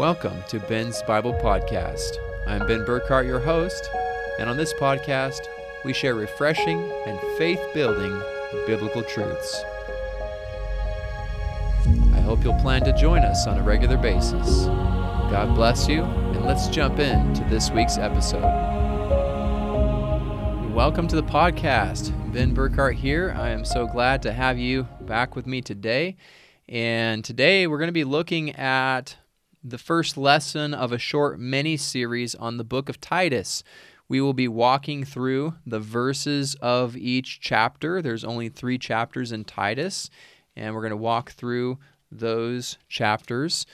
Welcome to Ben's Bible Podcast. I'm Ben Burkhardt, your host, and on this podcast, we share refreshing and faith building biblical truths. I hope you'll plan to join us on a regular basis. God bless you, and let's jump into this week's episode. Welcome to the podcast. Ben Burkhardt here. I am so glad to have you back with me today. And today we're going to be looking at the first lesson of a short mini series on the book of Titus. We will be walking through the verses of each chapter. There's only three chapters in Titus, and we're going to walk through those chapters.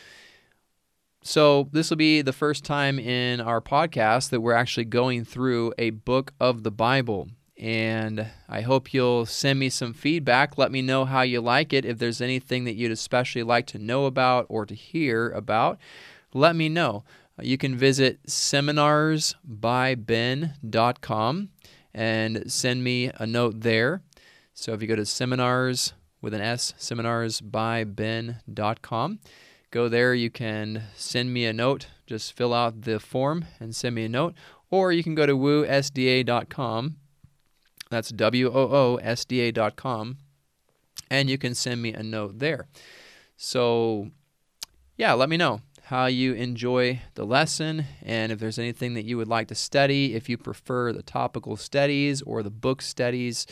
So, this will be the first time in our podcast that we're actually going through a book of the Bible. And I hope you'll send me some feedback. Let me know how you like it. If there's anything that you'd especially like to know about or to hear about, let me know. Uh, you can visit seminarsbyben.com and send me a note there. So if you go to seminars with an S, seminarsbyben.com, go there. You can send me a note. Just fill out the form and send me a note. Or you can go to woosda.com that's W O O S D A.com. And you can send me a note there. So, yeah, let me know how you enjoy the lesson and if there's anything that you would like to study. If you prefer the topical studies or the book studies,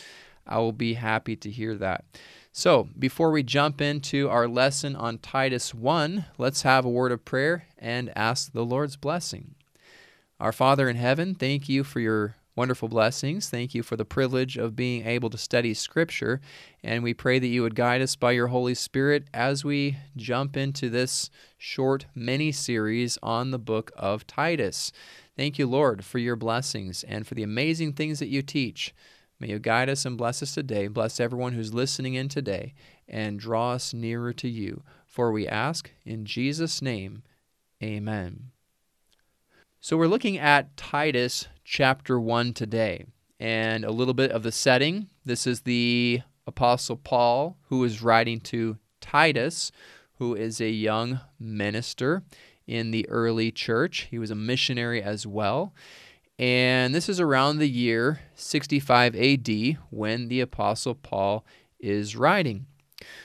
I will be happy to hear that. So, before we jump into our lesson on Titus 1, let's have a word of prayer and ask the Lord's blessing. Our Father in heaven, thank you for your wonderful blessings. Thank you for the privilege of being able to study Scripture. And we pray that you would guide us by your Holy Spirit as we jump into this short mini series on the book of Titus. Thank you, Lord, for your blessings and for the amazing things that you teach. May you guide us and bless us today. Bless everyone who's listening in today and draw us nearer to you. For we ask in Jesus' name, amen. So we're looking at Titus chapter 1 today and a little bit of the setting. This is the Apostle Paul who is writing to Titus, who is a young minister in the early church. He was a missionary as well. And this is around the year 65 AD when the Apostle Paul is writing.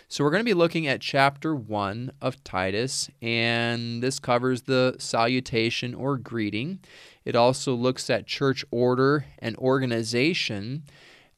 So we're going to be looking at chapter 1 of Titus, and this covers the salutation or greeting. It also looks at church order and organization,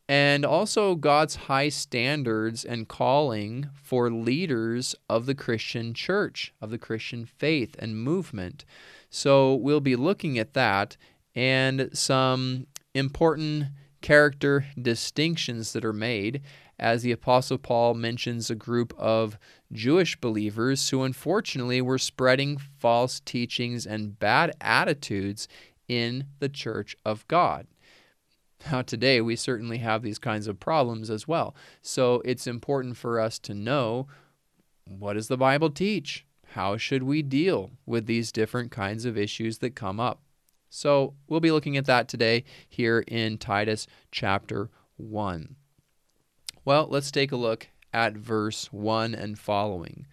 and also God's high standards and calling for leaders of the Christian church, of the Christian faith and movement. So we'll be looking at that and some important character distinctions that are made as the Apostle Paul mentions a group of Jewish believers who unfortunately were spreading false teachings and bad attitudes in the church of God. Now, today we certainly have these kinds of problems as well. So it's important for us to know what does the Bible teach? How should we deal with these different kinds of issues that come up? So we'll be looking at that today here in Titus chapter 1. Well, let's take a look at verse 1 and following.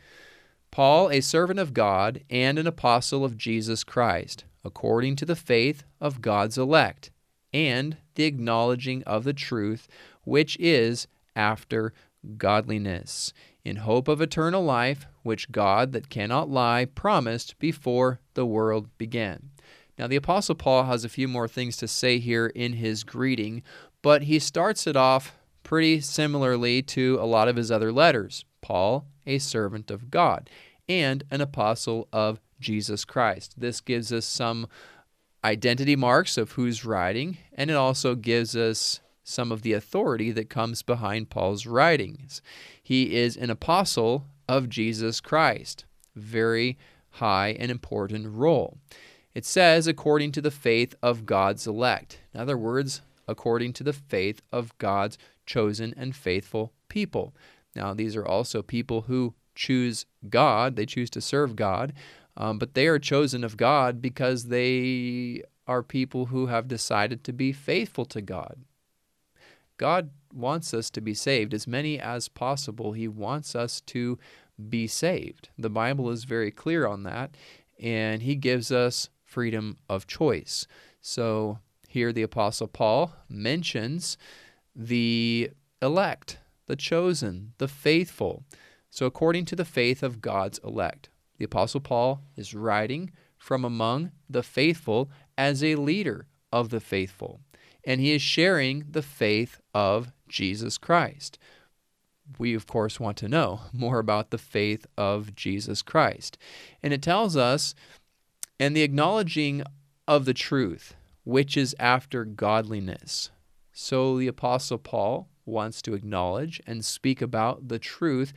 Paul, a servant of God and an apostle of Jesus Christ according to the faith of God's elect, and the acknowledging of the truth, which is after godliness, in hope of eternal life, which God that cannot lie promised before the world began. Now, the Apostle Paul has a few more things to say here in his greeting, but he starts it off pretty similarly to a lot of his other letters. Paul, a servant of God, and an apostle of Jesus Christ. This gives us some identity marks of who's writing, and it also gives us some of the authority that comes behind Paul's writings. He is an apostle of Jesus Christ. Very high and important role. It says, according to the faith of God's elect. In other words, according to the faith of God's chosen and faithful people. Now, these are also people who choose God, they choose to serve God, um, but they are chosen of God because they are people who have decided to be faithful to God. God wants us to be saved, as many as possible. He wants us to be saved. The Bible is very clear on that. and he gives us freedom of choice. So here the Apostle Paul mentions the elect, the chosen, the faithful. So, according to the faith of God's elect, the Apostle Paul is writing from among the faithful as a leader of the faithful, and he is sharing the faith of Jesus Christ. We, of course, want to know more about the faith of Jesus Christ. And it tells us, and the acknowledging of the truth, which is after godliness. So the Apostle Paul wants to acknowledge and speak about the truth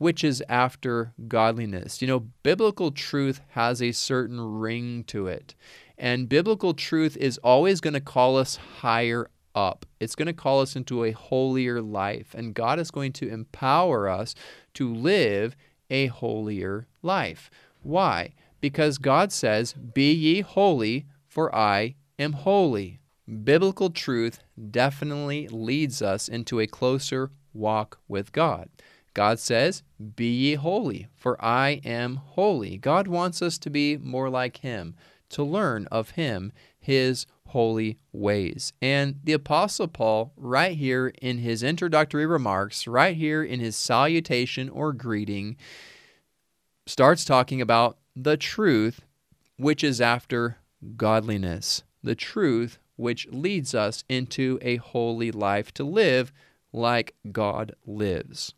which is after godliness. You know, biblical truth has a certain ring to it. And biblical truth is always going to call us higher up. It's going to call us into a holier life. And God is going to empower us to live a holier life. Why? Because God says, Be ye holy, for I am holy. Biblical truth definitely leads us into a closer walk with God. God says, Be ye holy, for I am holy. God wants us to be more like Him, to learn of Him, His holy ways. And the Apostle Paul, right here in his introductory remarks, right here in his salutation or greeting, starts talking about the truth which is after godliness, the truth which leads us into a holy life to live like God lives.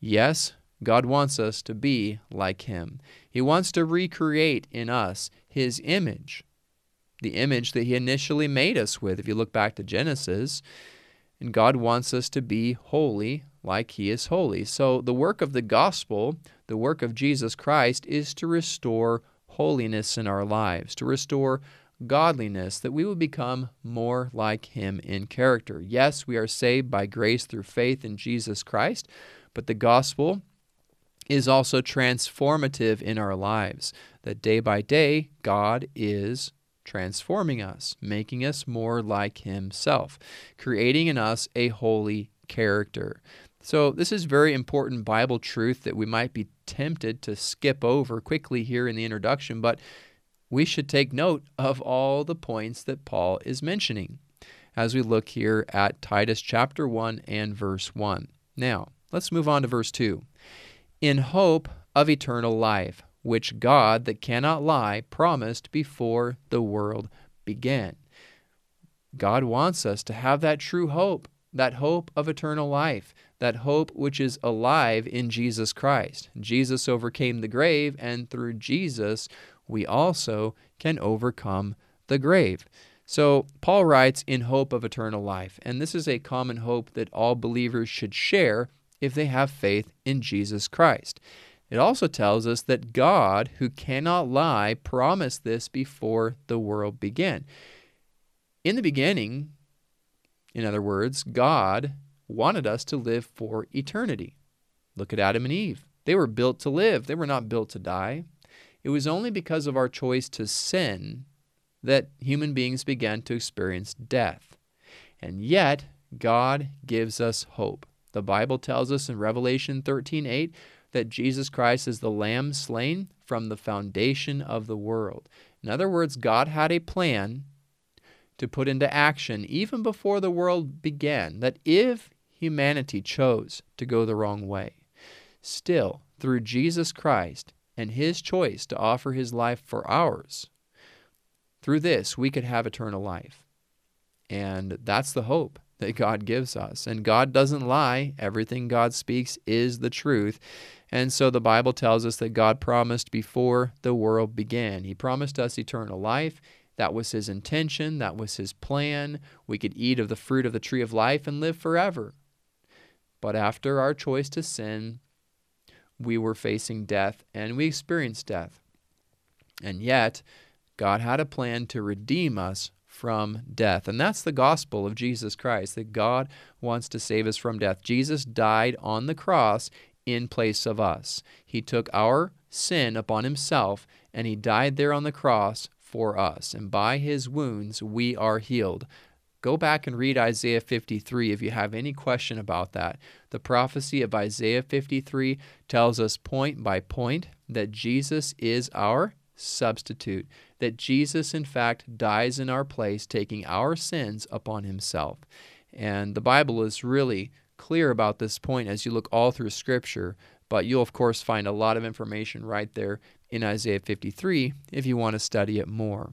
Yes, God wants us to be like Him. He wants to recreate in us His image, the image that He initially made us with. If you look back to Genesis, and God wants us to be holy like He is holy. So, the work of the gospel, the work of Jesus Christ, is to restore holiness in our lives, to restore godliness, that we will become more like Him in character. Yes, we are saved by grace through faith in Jesus Christ but the gospel is also transformative in our lives. That day by day, God is transforming us, making us more like Himself, creating in us a holy character. So, this is very important Bible truth that we might be tempted to skip over quickly here in the introduction, but we should take note of all the points that Paul is mentioning as we look here at Titus chapter 1 and verse 1. Now, Let's move on to verse 2. In hope of eternal life, which God that cannot lie promised before the world began. God wants us to have that true hope, that hope of eternal life, that hope which is alive in Jesus Christ. Jesus overcame the grave, and through Jesus, we also can overcome the grave. So, Paul writes, in hope of eternal life. And this is a common hope that all believers should share if they have faith in Jesus Christ. It also tells us that God, who cannot lie, promised this before the world began. In the beginning, in other words, God wanted us to live for eternity. Look at Adam and Eve. They were built to live, they were not built to die. It was only because of our choice to sin that human beings began to experience death. And yet, God gives us hope. The Bible tells us in Revelation 13:8 that Jesus Christ is the lamb slain from the foundation of the world. In other words, God had a plan to put into action even before the world began that if humanity chose to go the wrong way, still through Jesus Christ and his choice to offer his life for ours, through this we could have eternal life. And that's the hope that God gives us. And God doesn't lie. Everything God speaks is the truth. And so the Bible tells us that God promised before the world began. He promised us eternal life. That was his intention, that was his plan. We could eat of the fruit of the tree of life and live forever. But after our choice to sin, we were facing death and we experienced death. And yet, God had a plan to redeem us from death. And that's the gospel of Jesus Christ, that God wants to save us from death. Jesus died on the cross in place of us. He took our sin upon himself and he died there on the cross for us. And by his wounds we are healed. Go back and read Isaiah 53 if you have any question about that. The prophecy of Isaiah 53 tells us point by point that Jesus is our substitute. That Jesus, in fact, dies in our place, taking our sins upon himself. And the Bible is really clear about this point as you look all through Scripture, but you'll, of course, find a lot of information right there in Isaiah 53 if you want to study it more.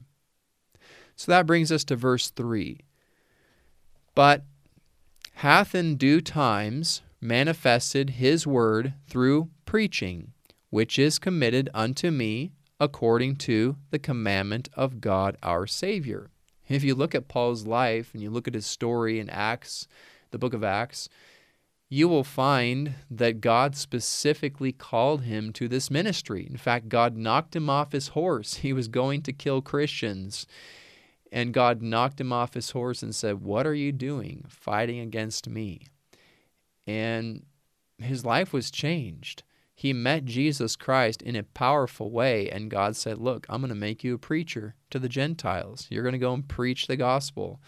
So that brings us to verse 3. But hath in due times manifested his word through preaching, which is committed unto me according to the commandment of God our Savior. If you look at Paul's life and you look at his story in Acts, the book of Acts, you will find that God specifically called him to this ministry. In fact, God knocked him off his horse. He was going to kill Christians. And God knocked him off his horse and said, What are you doing fighting against me? And his life was changed. He met Jesus Christ in a powerful way, and God said, Look, I'm going to make you a preacher to the Gentiles. You're going to go and preach the gospel.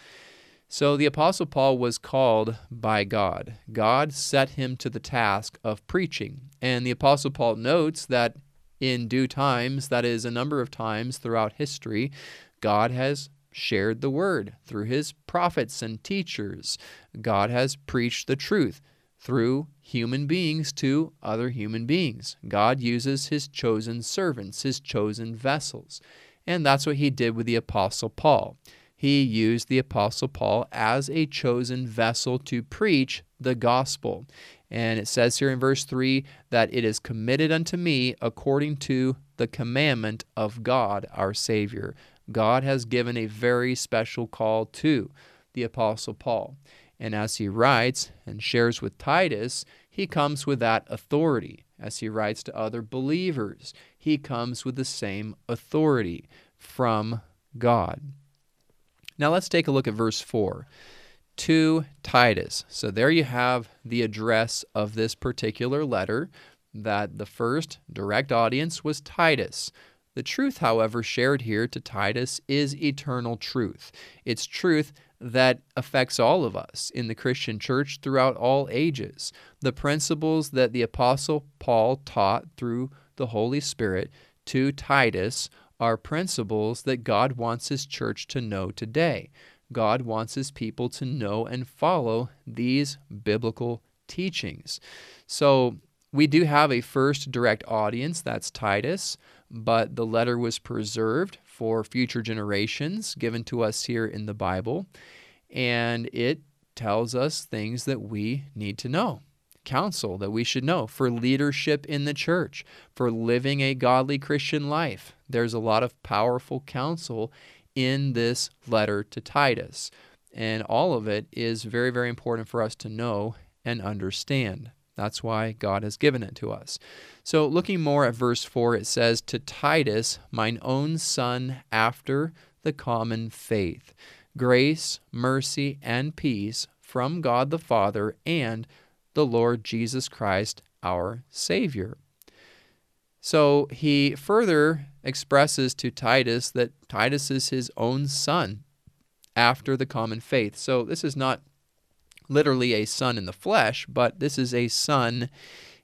So the Apostle Paul was called by God. God set him to the task of preaching. And the Apostle Paul notes that in due times, that is, a number of times throughout history, God has shared the word through his prophets and teachers. God has preached the truth through human beings to other human beings. God uses his chosen servants, his chosen vessels. And that's what he did with the Apostle Paul. He used the Apostle Paul as a chosen vessel to preach the gospel. And it says here in verse 3 that it is committed unto me according to the commandment of God our Savior. God has given a very special call to the Apostle Paul. And as he writes and shares with Titus, he comes with that authority. As he writes to other believers, he comes with the same authority from God. Now let's take a look at verse 4. To Titus. So there you have the address of this particular letter, that the first direct audience was Titus. The truth, however, shared here to Titus is eternal truth. It's truth that affects all of us in the Christian church throughout all ages. The principles that the Apostle Paul taught through the Holy Spirit to Titus are principles that God wants his church to know today. God wants his people to know and follow these biblical teachings. So we do have a first direct audience, that's Titus but the letter was preserved for future generations, given to us here in the Bible, and it tells us things that we need to know. Counsel that we should know for leadership in the church, for living a godly Christian life. There's a lot of powerful counsel in this letter to Titus, and all of it is very, very important for us to know and understand. That's why God has given it to us. So, looking more at verse 4, it says, To Titus, mine own son, after the common faith, grace, mercy, and peace from God the Father and the Lord Jesus Christ, our Savior. So, he further expresses to Titus that Titus is his own son after the common faith. So, this is not literally a son in the flesh, but this is a son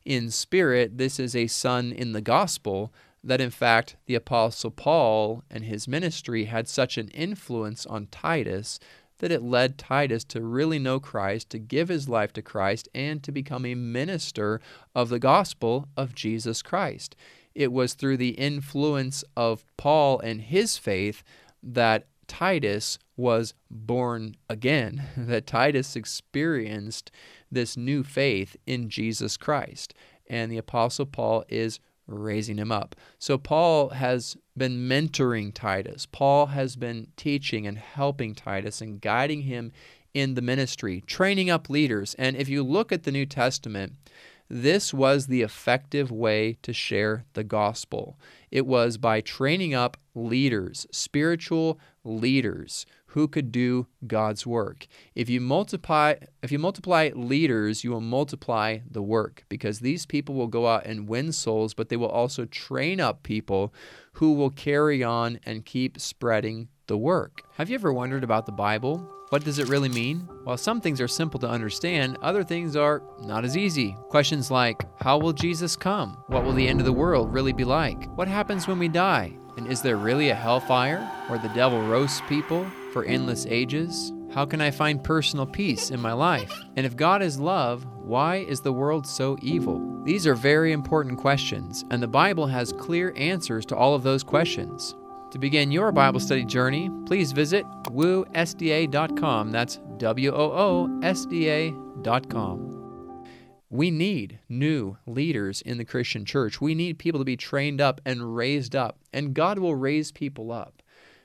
in spirit. This is a son in the gospel that, in fact, the Apostle Paul and his ministry had such an influence on Titus that it led Titus to really know Christ, to give his life to Christ, and to become a minister of the gospel of Jesus Christ. It was through the influence of Paul and his faith that Titus was born again, that Titus experienced this new faith in Jesus Christ. And the Apostle Paul is raising him up. So Paul has been mentoring Titus. Paul has been teaching and helping Titus and guiding him in the ministry, training up leaders. And if you look at the New Testament, this was the effective way to share the gospel. It was by training up leaders, spiritual leaders who could do God's work. If you multiply if you multiply leaders, you will multiply the work because these people will go out and win souls, but they will also train up people who will carry on and keep spreading the work. Have you ever wondered about the Bible? What does it really mean? While some things are simple to understand, other things are not as easy. Questions like How will Jesus come? What will the end of the world really be like? What happens when we die? And is there really a hellfire where the devil roasts people for endless ages? How can I find personal peace in my life? And if God is love, why is the world so evil? These are very important questions, and the Bible has clear answers to all of those questions. To begin your Bible study journey, please visit woosda.com. That's W O O S D A.com. We need new leaders in the Christian church. We need people to be trained up and raised up, and God will raise people up.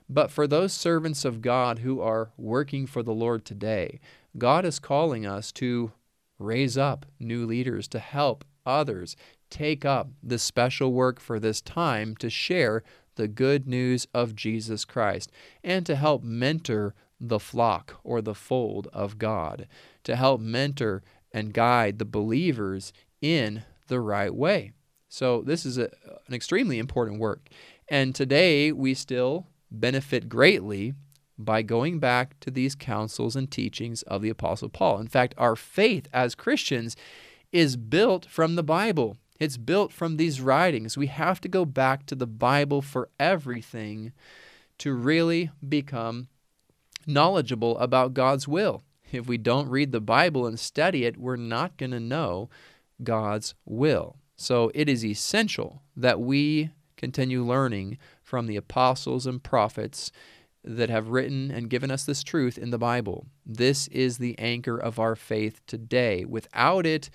But for those servants of God who are working for the Lord today, God is calling us to raise up new leaders to help others take up the special work for this time to share the good news of Jesus Christ and to help mentor the flock or the fold of God, to help mentor and guide the believers in the right way. So, this is a, an extremely important work. And today we still benefit greatly by going back to these counsels and teachings of the Apostle Paul. In fact, our faith as Christians is built from the Bible. It's built from these writings. We have to go back to the Bible for everything to really become knowledgeable about God's will. If we don't read the Bible and study it, we're not going to know God's will. So it is essential that we continue learning from the apostles and prophets that have written and given us this truth in the Bible. This is the anchor of our faith today. Without it,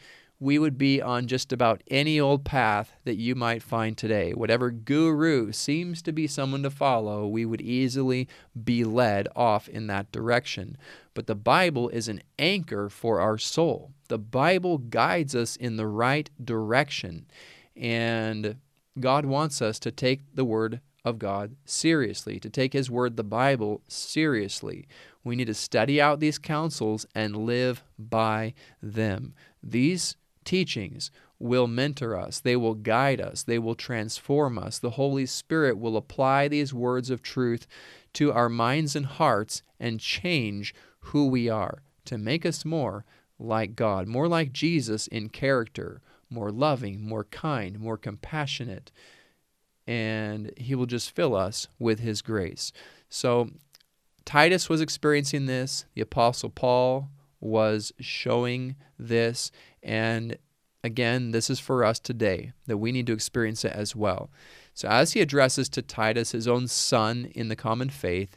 we would be on just about any old path that you might find today. Whatever guru seems to be someone to follow, we would easily be led off in that direction. But the Bible is an anchor for our soul. The Bible guides us in the right direction. And God wants us to take the Word of God seriously, to take His Word, the Bible, seriously. We need to study out these counsels and live by them. These teachings will mentor us, they will guide us, they will transform us. The Holy Spirit will apply these words of truth to our minds and hearts and change who we are to make us more like God, more like Jesus in character, more loving, more kind, more compassionate. And He will just fill us with His grace. So, Titus was experiencing this. The Apostle Paul was showing this. And again, this is for us today that we need to experience it as well. So, as he addresses to Titus, his own son in the common faith,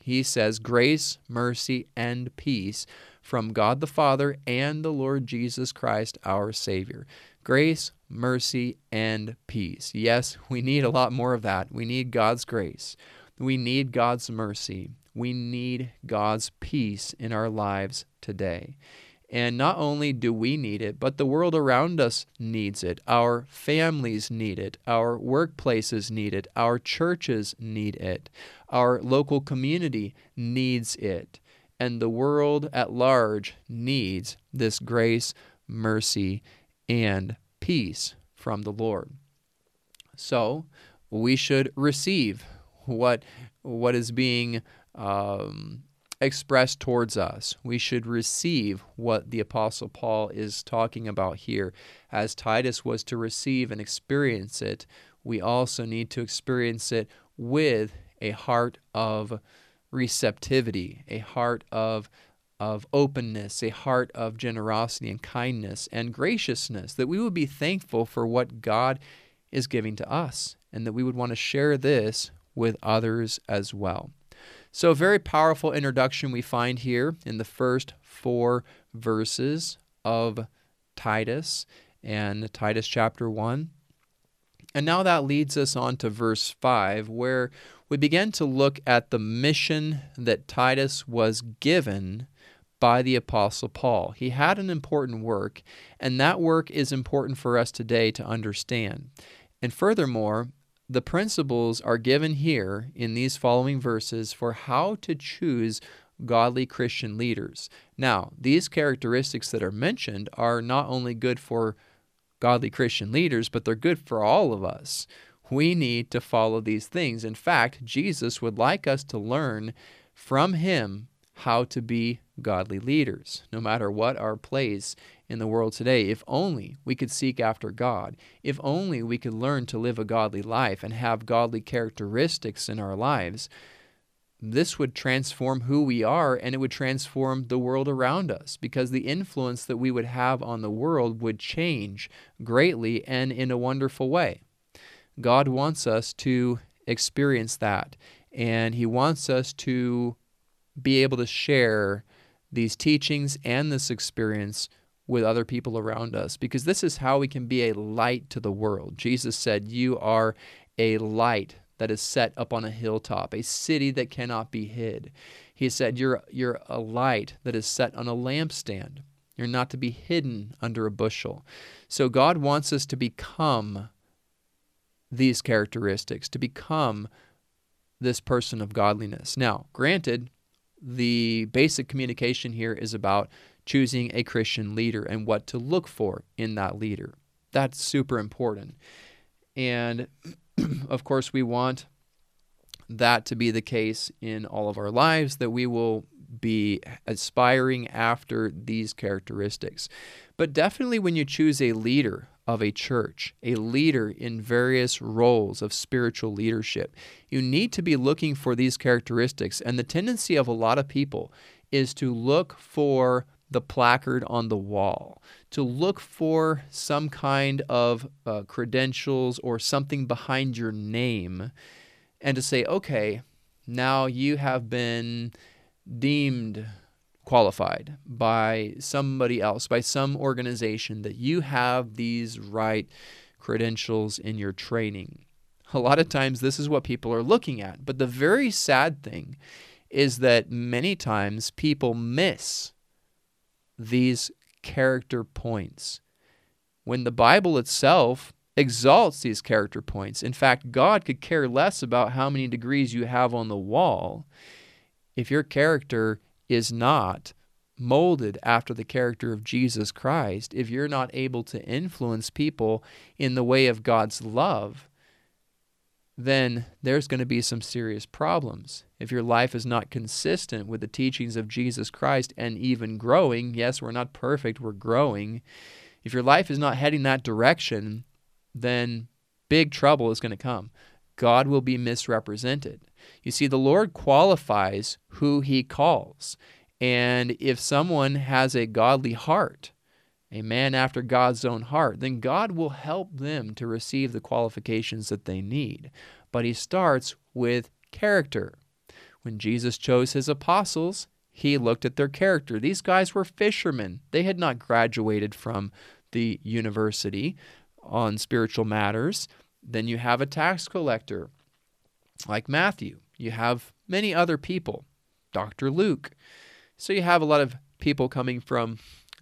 he says, Grace, mercy, and peace from God the Father and the Lord Jesus Christ, our Savior. Grace, mercy, and peace. Yes, we need a lot more of that. We need God's grace. We need God's mercy. We need God's peace in our lives today. And not only do we need it, but the world around us needs it. Our families need it. Our workplaces need it. Our churches need it. Our local community needs it. And the world at large needs this grace, mercy, and peace from the Lord. So we should receive what, what is being um, expressed towards us. We should receive what the Apostle Paul is talking about here. As Titus was to receive and experience it, we also need to experience it with a heart of receptivity, a heart of of openness, a heart of generosity and kindness and graciousness, that we would be thankful for what God is giving to us, and that we would want to share this with others as well. So, a very powerful introduction we find here in the first four verses of Titus and Titus chapter 1. And now that leads us on to verse 5, where we begin to look at the mission that Titus was given by the Apostle Paul. He had an important work, and that work is important for us today to understand. And furthermore, the principles are given here in these following verses for how to choose godly Christian leaders. Now, these characteristics that are mentioned are not only good for godly Christian leaders, but they're good for all of us. We need to follow these things. In fact, Jesus would like us to learn from him how to be godly leaders, no matter what our place in the world today. If only we could seek after God, if only we could learn to live a godly life and have godly characteristics in our lives, this would transform who we are and it would transform the world around us because the influence that we would have on the world would change greatly and in a wonderful way. God wants us to experience that, and He wants us to be able to share these teachings and this experience with other people around us because this is how we can be a light to the world. Jesus said, You are a light that is set up on a hilltop, a city that cannot be hid. He said, You're, you're a light that is set on a lampstand. You're not to be hidden under a bushel. So God wants us to become these characteristics, to become this person of godliness. Now, granted, the basic communication here is about choosing a Christian leader and what to look for in that leader. That's super important. And of course, we want that to be the case in all of our lives, that we will be aspiring after these characteristics. But definitely when you choose a leader of a church, a leader in various roles of spiritual leadership, you need to be looking for these characteristics. And the tendency of a lot of people is to look for the placard on the wall, to look for some kind of uh, credentials or something behind your name, and to say, okay, now you have been deemed qualified by somebody else, by some organization, that you have these right credentials in your training. A lot of times, this is what people are looking at. But the very sad thing is that many times people miss these character points. When the Bible itself exalts these character points, in fact, God could care less about how many degrees you have on the wall if your character is not molded after the character of Jesus Christ, if you're not able to influence people in the way of God's love, then there's going to be some serious problems. If your life is not consistent with the teachings of Jesus Christ and even growing, yes, we're not perfect, we're growing. If your life is not heading that direction, then big trouble is going to come. God will be misrepresented. You see, the Lord qualifies who he calls. And if someone has a godly heart, a man after God's own heart, then God will help them to receive the qualifications that they need. But he starts with character. When Jesus chose his apostles, he looked at their character. These guys were fishermen. They had not graduated from the university on spiritual matters. Then you have a tax collector like Matthew. You have many other people, Dr. Luke. So you have a lot of people coming from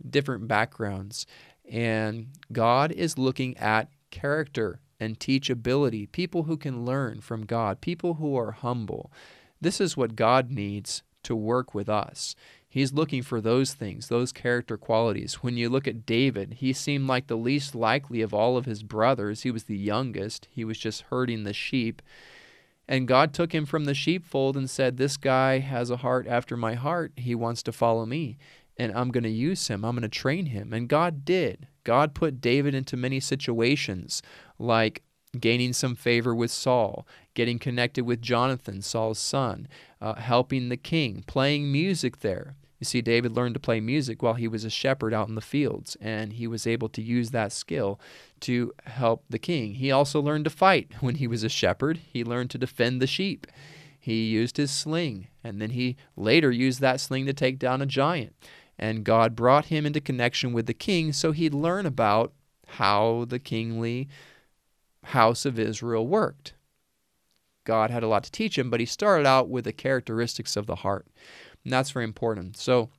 different backgrounds. And God is looking at character and teachability, people who can learn from God, people who are humble. This is what God needs to work with us. He's looking for those things, those character qualities. When you look at David, he seemed like the least likely of all of his brothers. He was the youngest, he was just herding the sheep. And God took him from the sheepfold and said, This guy has a heart after my heart. He wants to follow me, and I'm going to use him. I'm going to train him. And God did. God put David into many situations, like gaining some favor with Saul, getting connected with Jonathan, Saul's son, uh, helping the king, playing music there. You see, David learned to play music while he was a shepherd out in the fields, and he was able to use that skill to help the king. He also learned to fight when he was a shepherd. He learned to defend the sheep. He used his sling, and then he later used that sling to take down a giant. And God brought him into connection with the king so he'd learn about how the kingly house of Israel worked. God had a lot to teach him, but he started out with the characteristics of the heart. And that's very important. So,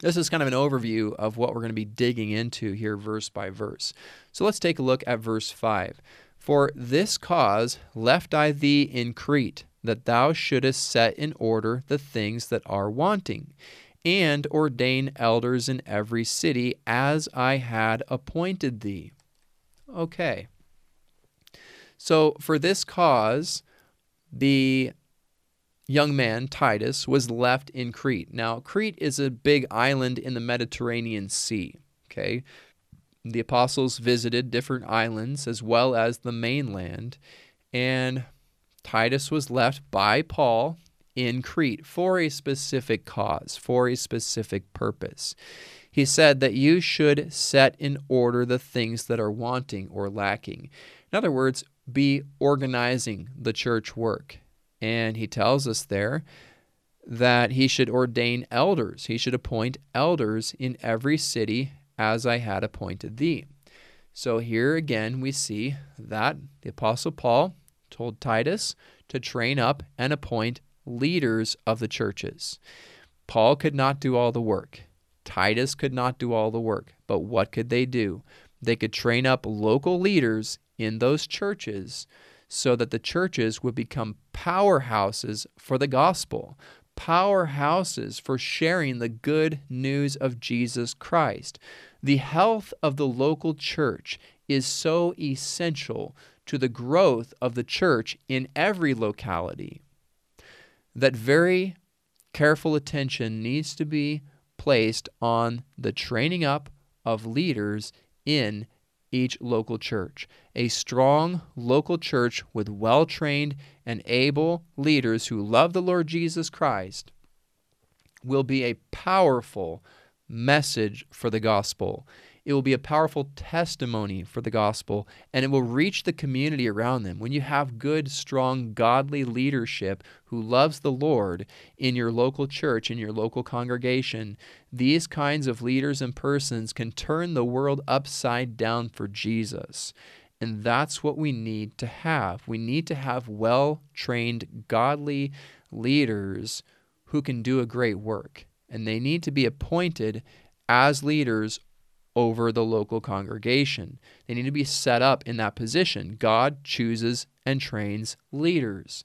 this is kind of an overview of what we're going to be digging into here, verse by verse. So, let's take a look at verse 5. For this cause left I thee in Crete, that thou shouldest set in order the things that are wanting, and ordain elders in every city, as I had appointed thee. Okay. So, for this cause, the young man, Titus, was left in Crete. Now, Crete is a big island in the Mediterranean Sea. Okay. The apostles visited different islands as well as the mainland, and Titus was left by Paul in Crete for a specific cause, for a specific purpose. He said that you should set in order the things that are wanting or lacking. In other words, be organizing the church work. And he tells us there that he should ordain elders. He should appoint elders in every city as I had appointed thee. So here again we see that the Apostle Paul told Titus to train up and appoint leaders of the churches. Paul could not do all the work. Titus could not do all the work. But what could they do? They could train up local leaders in those churches so that the churches would become powerhouses for the gospel, powerhouses for sharing the good news of Jesus Christ. The health of the local church is so essential to the growth of the church in every locality that very careful attention needs to be placed on the training up of leaders in each local church. A strong local church with well trained and able leaders who love the Lord Jesus Christ will be a powerful message for the gospel. It will be a powerful testimony for the gospel and it will reach the community around them. When you have good, strong, godly leadership who loves the Lord in your local church, in your local congregation, these kinds of leaders and persons can turn the world upside down for Jesus. And that's what we need to have. We need to have well trained, godly leaders who can do a great work. And they need to be appointed as leaders over the local congregation. They need to be set up in that position. God chooses and trains leaders.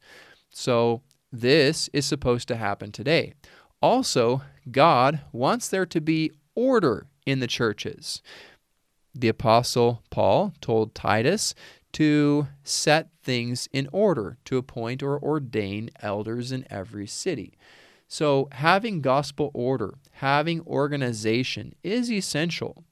So, this is supposed to happen today. Also, God wants there to be order in the churches. The Apostle Paul told Titus to set things in order, to appoint or ordain elders in every city. So, having gospel order, having organization is essential.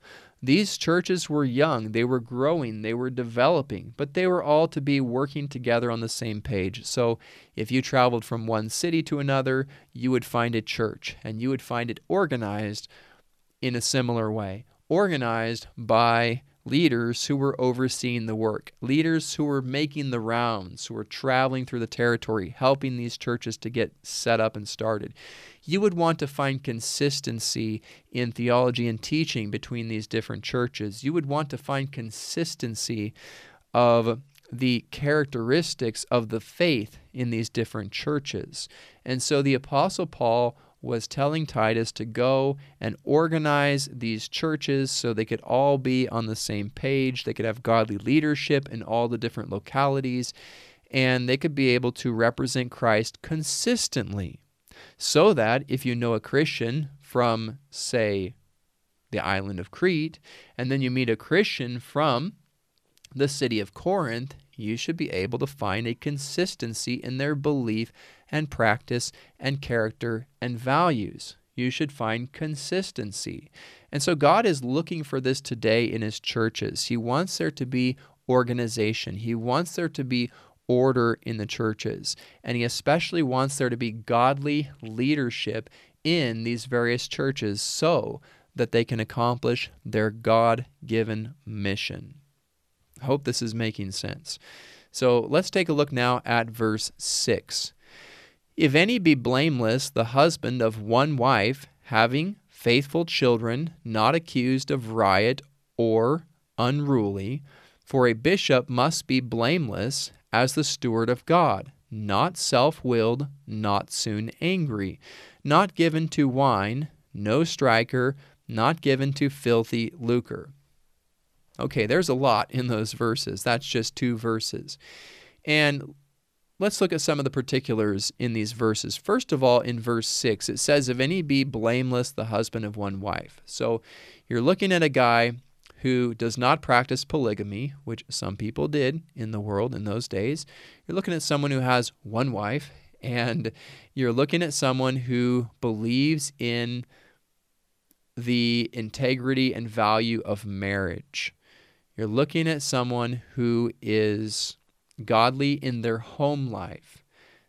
These churches were young, they were growing, they were developing, but they were all to be working together on the same page. So, if you traveled from one city to another, you would find a church and you would find it organized in a similar way, organized by leaders who were overseeing the work, leaders who were making the rounds, who were traveling through the territory, helping these churches to get set up and started. You would want to find consistency in theology and teaching between these different churches. You would want to find consistency of the characteristics of the faith in these different churches. And so the Apostle Paul was telling Titus to go and organize these churches so they could all be on the same page. They could have godly leadership in all the different localities, and they could be able to represent Christ consistently. So that if you know a Christian from, say, the island of Crete, and then you meet a Christian from the city of Corinth, you should be able to find a consistency in their belief and practice and character and values. You should find consistency. And so God is looking for this today in His churches. He wants there to be organization, He wants there to be order in the churches. And He especially wants there to be godly leadership in these various churches so that they can accomplish their God given mission. Hope this is making sense. So let's take a look now at verse 6. If any be blameless, the husband of one wife, having faithful children, not accused of riot or unruly, for a bishop must be blameless as the steward of God, not self willed, not soon angry, not given to wine, no striker, not given to filthy lucre. Okay, there's a lot in those verses. That's just two verses. And Let's look at some of the particulars in these verses. First of all, in verse 6, it says, If any be blameless, the husband of one wife. So you're looking at a guy who does not practice polygamy, which some people did in the world in those days. You're looking at someone who has one wife And you're looking at someone who believes in the integrity and value of marriage. You're looking at someone who is godly in their home life.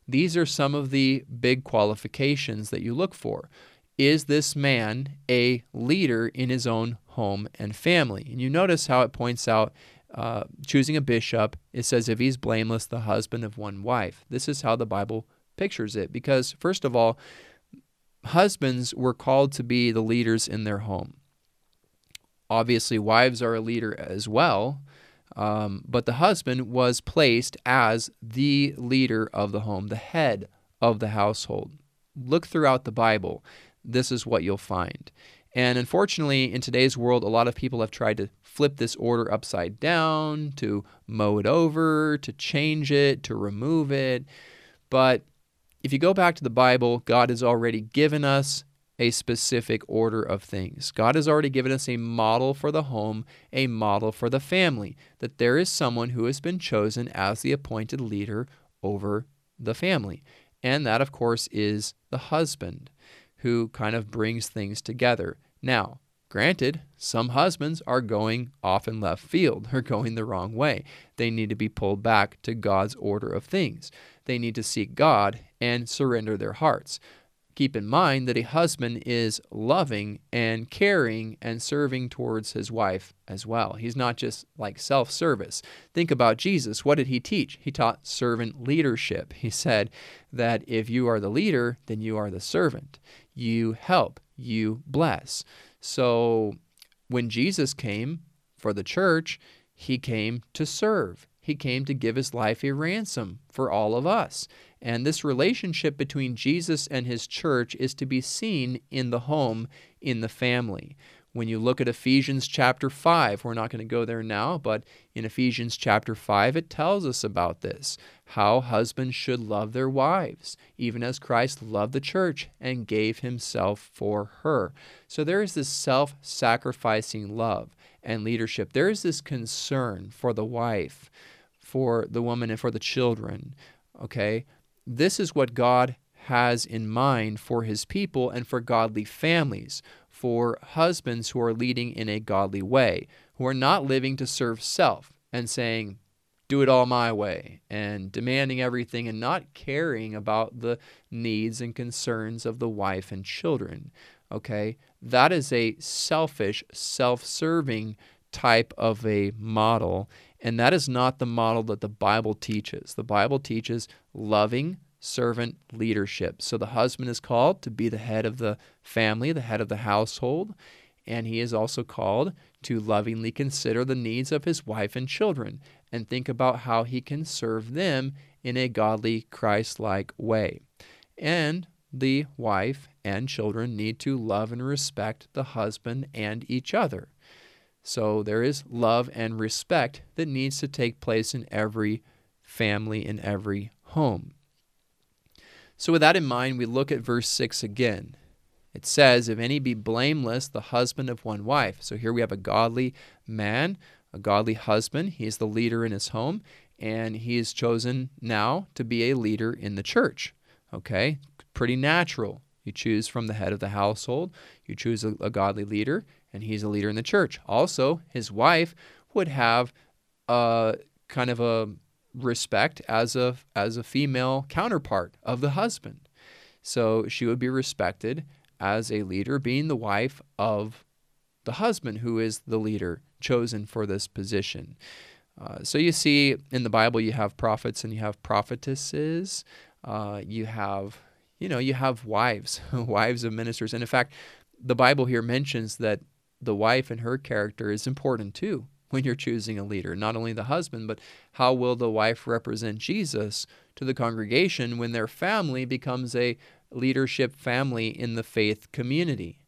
These are some of the big qualifications that you look for. Is this man a leader in his own home and family? And you notice how it points out uh, choosing a bishop, it says, if he's blameless, the husband of one wife. This is how the Bible pictures it. Because, first of all, husbands were called to be the leaders in their home. Obviously, wives are a leader as well, um, but the husband was placed as the leader of the home, the head of the household. Look throughout the Bible, this is what you'll find. And unfortunately, in today's world, a lot of people have tried to flip this order upside down, to mow it over, to change it, to remove it. But if you go back to the Bible, God has already given us a specific order of things. God has already given us a model for the home, a model for the family, that there is someone who has been chosen as the appointed leader over the family. And that, of course, is the husband who kind of brings things together. Now, Granted, some husbands are going off in left field. They're going the wrong way. They need to be pulled back to God's order of things. They need to seek God and surrender their hearts. Keep in mind that a husband is loving and caring and serving towards his wife as well. He's not just like self service. Think about Jesus. What did he teach? He taught servant leadership. He said that if you are the leader, then you are the servant. You help, you bless. So when Jesus came for the church, he came to serve. He came to give his life a ransom for all of us. And this relationship between Jesus and his church is to be seen in the home, in the family. When you look at Ephesians chapter 5, we're not going to go there now, but in Ephesians chapter 5, it tells us about this how husbands should love their wives, even as Christ loved the church and gave himself for her. So there is this self sacrificing love and leadership. There is this concern for the wife for the woman and for the children. Okay? This is what God has in mind for his people and for godly families, for husbands who are leading in a godly way, who are not living to serve self and saying, do it all my way, and demanding everything and not caring about the needs and concerns of the wife and children. Okay? That is a selfish, self serving type of a model. And that is not the model that the Bible teaches. The Bible teaches loving servant leadership. So the husband is called to be the head of the family, the head of the household, and he is also called to lovingly consider the needs of his wife and children and think about how he can serve them in a godly, Christ like way. And the wife and children need to love and respect the husband and each other. So there is love and respect that needs to take place in every family, in every home. So, with that in mind, we look at verse 6 again. It says, If any be blameless, the husband of one wife. So here we have a godly man, a godly husband. He is the leader in his home, and he is chosen now to be a leader in the church. Okay? Pretty natural. You choose from the head of the household, you choose a, a godly leader, and he's a leader in the church. Also, his wife would have a kind of a respect as a as a female counterpart of the husband. So she would be respected as a leader, being the wife of the husband who is the leader chosen for this position. Uh, so you see in the Bible, you have prophets and you have prophetesses. Uh, you have, you know, you have wives, wives of ministers. And in fact, the Bible here mentions that the wife and her character is important too when you're choosing a leader. Not only the husband, but how will the wife represent Jesus to the congregation when their family becomes a leadership family in the faith community?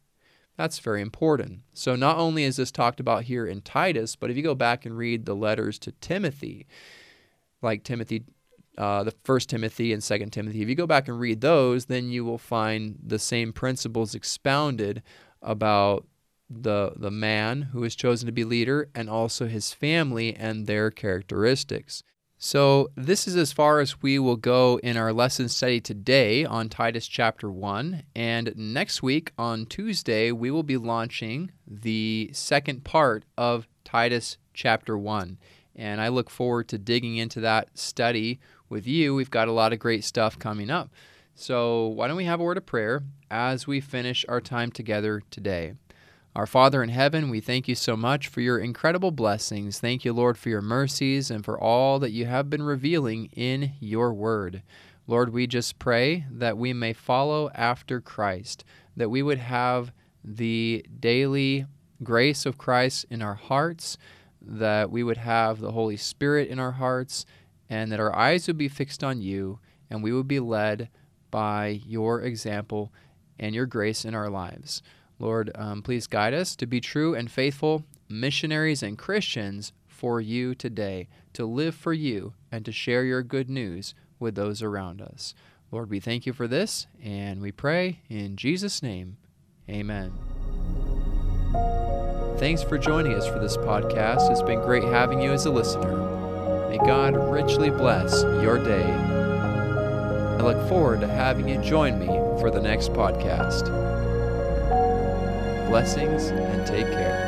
That's very important. So, not only is this talked about here in Titus, but if you go back and read the letters to Timothy, like Timothy, uh, the First Timothy and Second Timothy, if you go back and read those, then you will find the same principles expounded about the the man who is chosen to be leader and also his family and their characteristics. So, this is as far as we will go in our lesson study today on Titus chapter 1. And next week on Tuesday, we will be launching the second part of Titus chapter 1. And I look forward to digging into that study with you. We've got a lot of great stuff coming up. So, why don't we have a word of prayer as we finish our time together today? Our Father in heaven, we thank you so much for your incredible blessings. Thank you, Lord, for your mercies and for all that you have been revealing in your word. Lord, we just pray that we may follow after Christ, that we would have the daily grace of Christ in our hearts, that we would have the Holy Spirit in our hearts, and that our eyes would be fixed on you, and we would be led by your example and your grace in our lives. Lord, um, please guide us to be true and faithful missionaries and Christians for you today, to live for you and to share your good news with those around us. Lord, we thank you for this and we pray in Jesus' name. Amen. Thanks for joining us for this podcast. It's been great having you as a listener. May God richly bless your day. I look forward to having you join me for the next podcast blessings, and take care.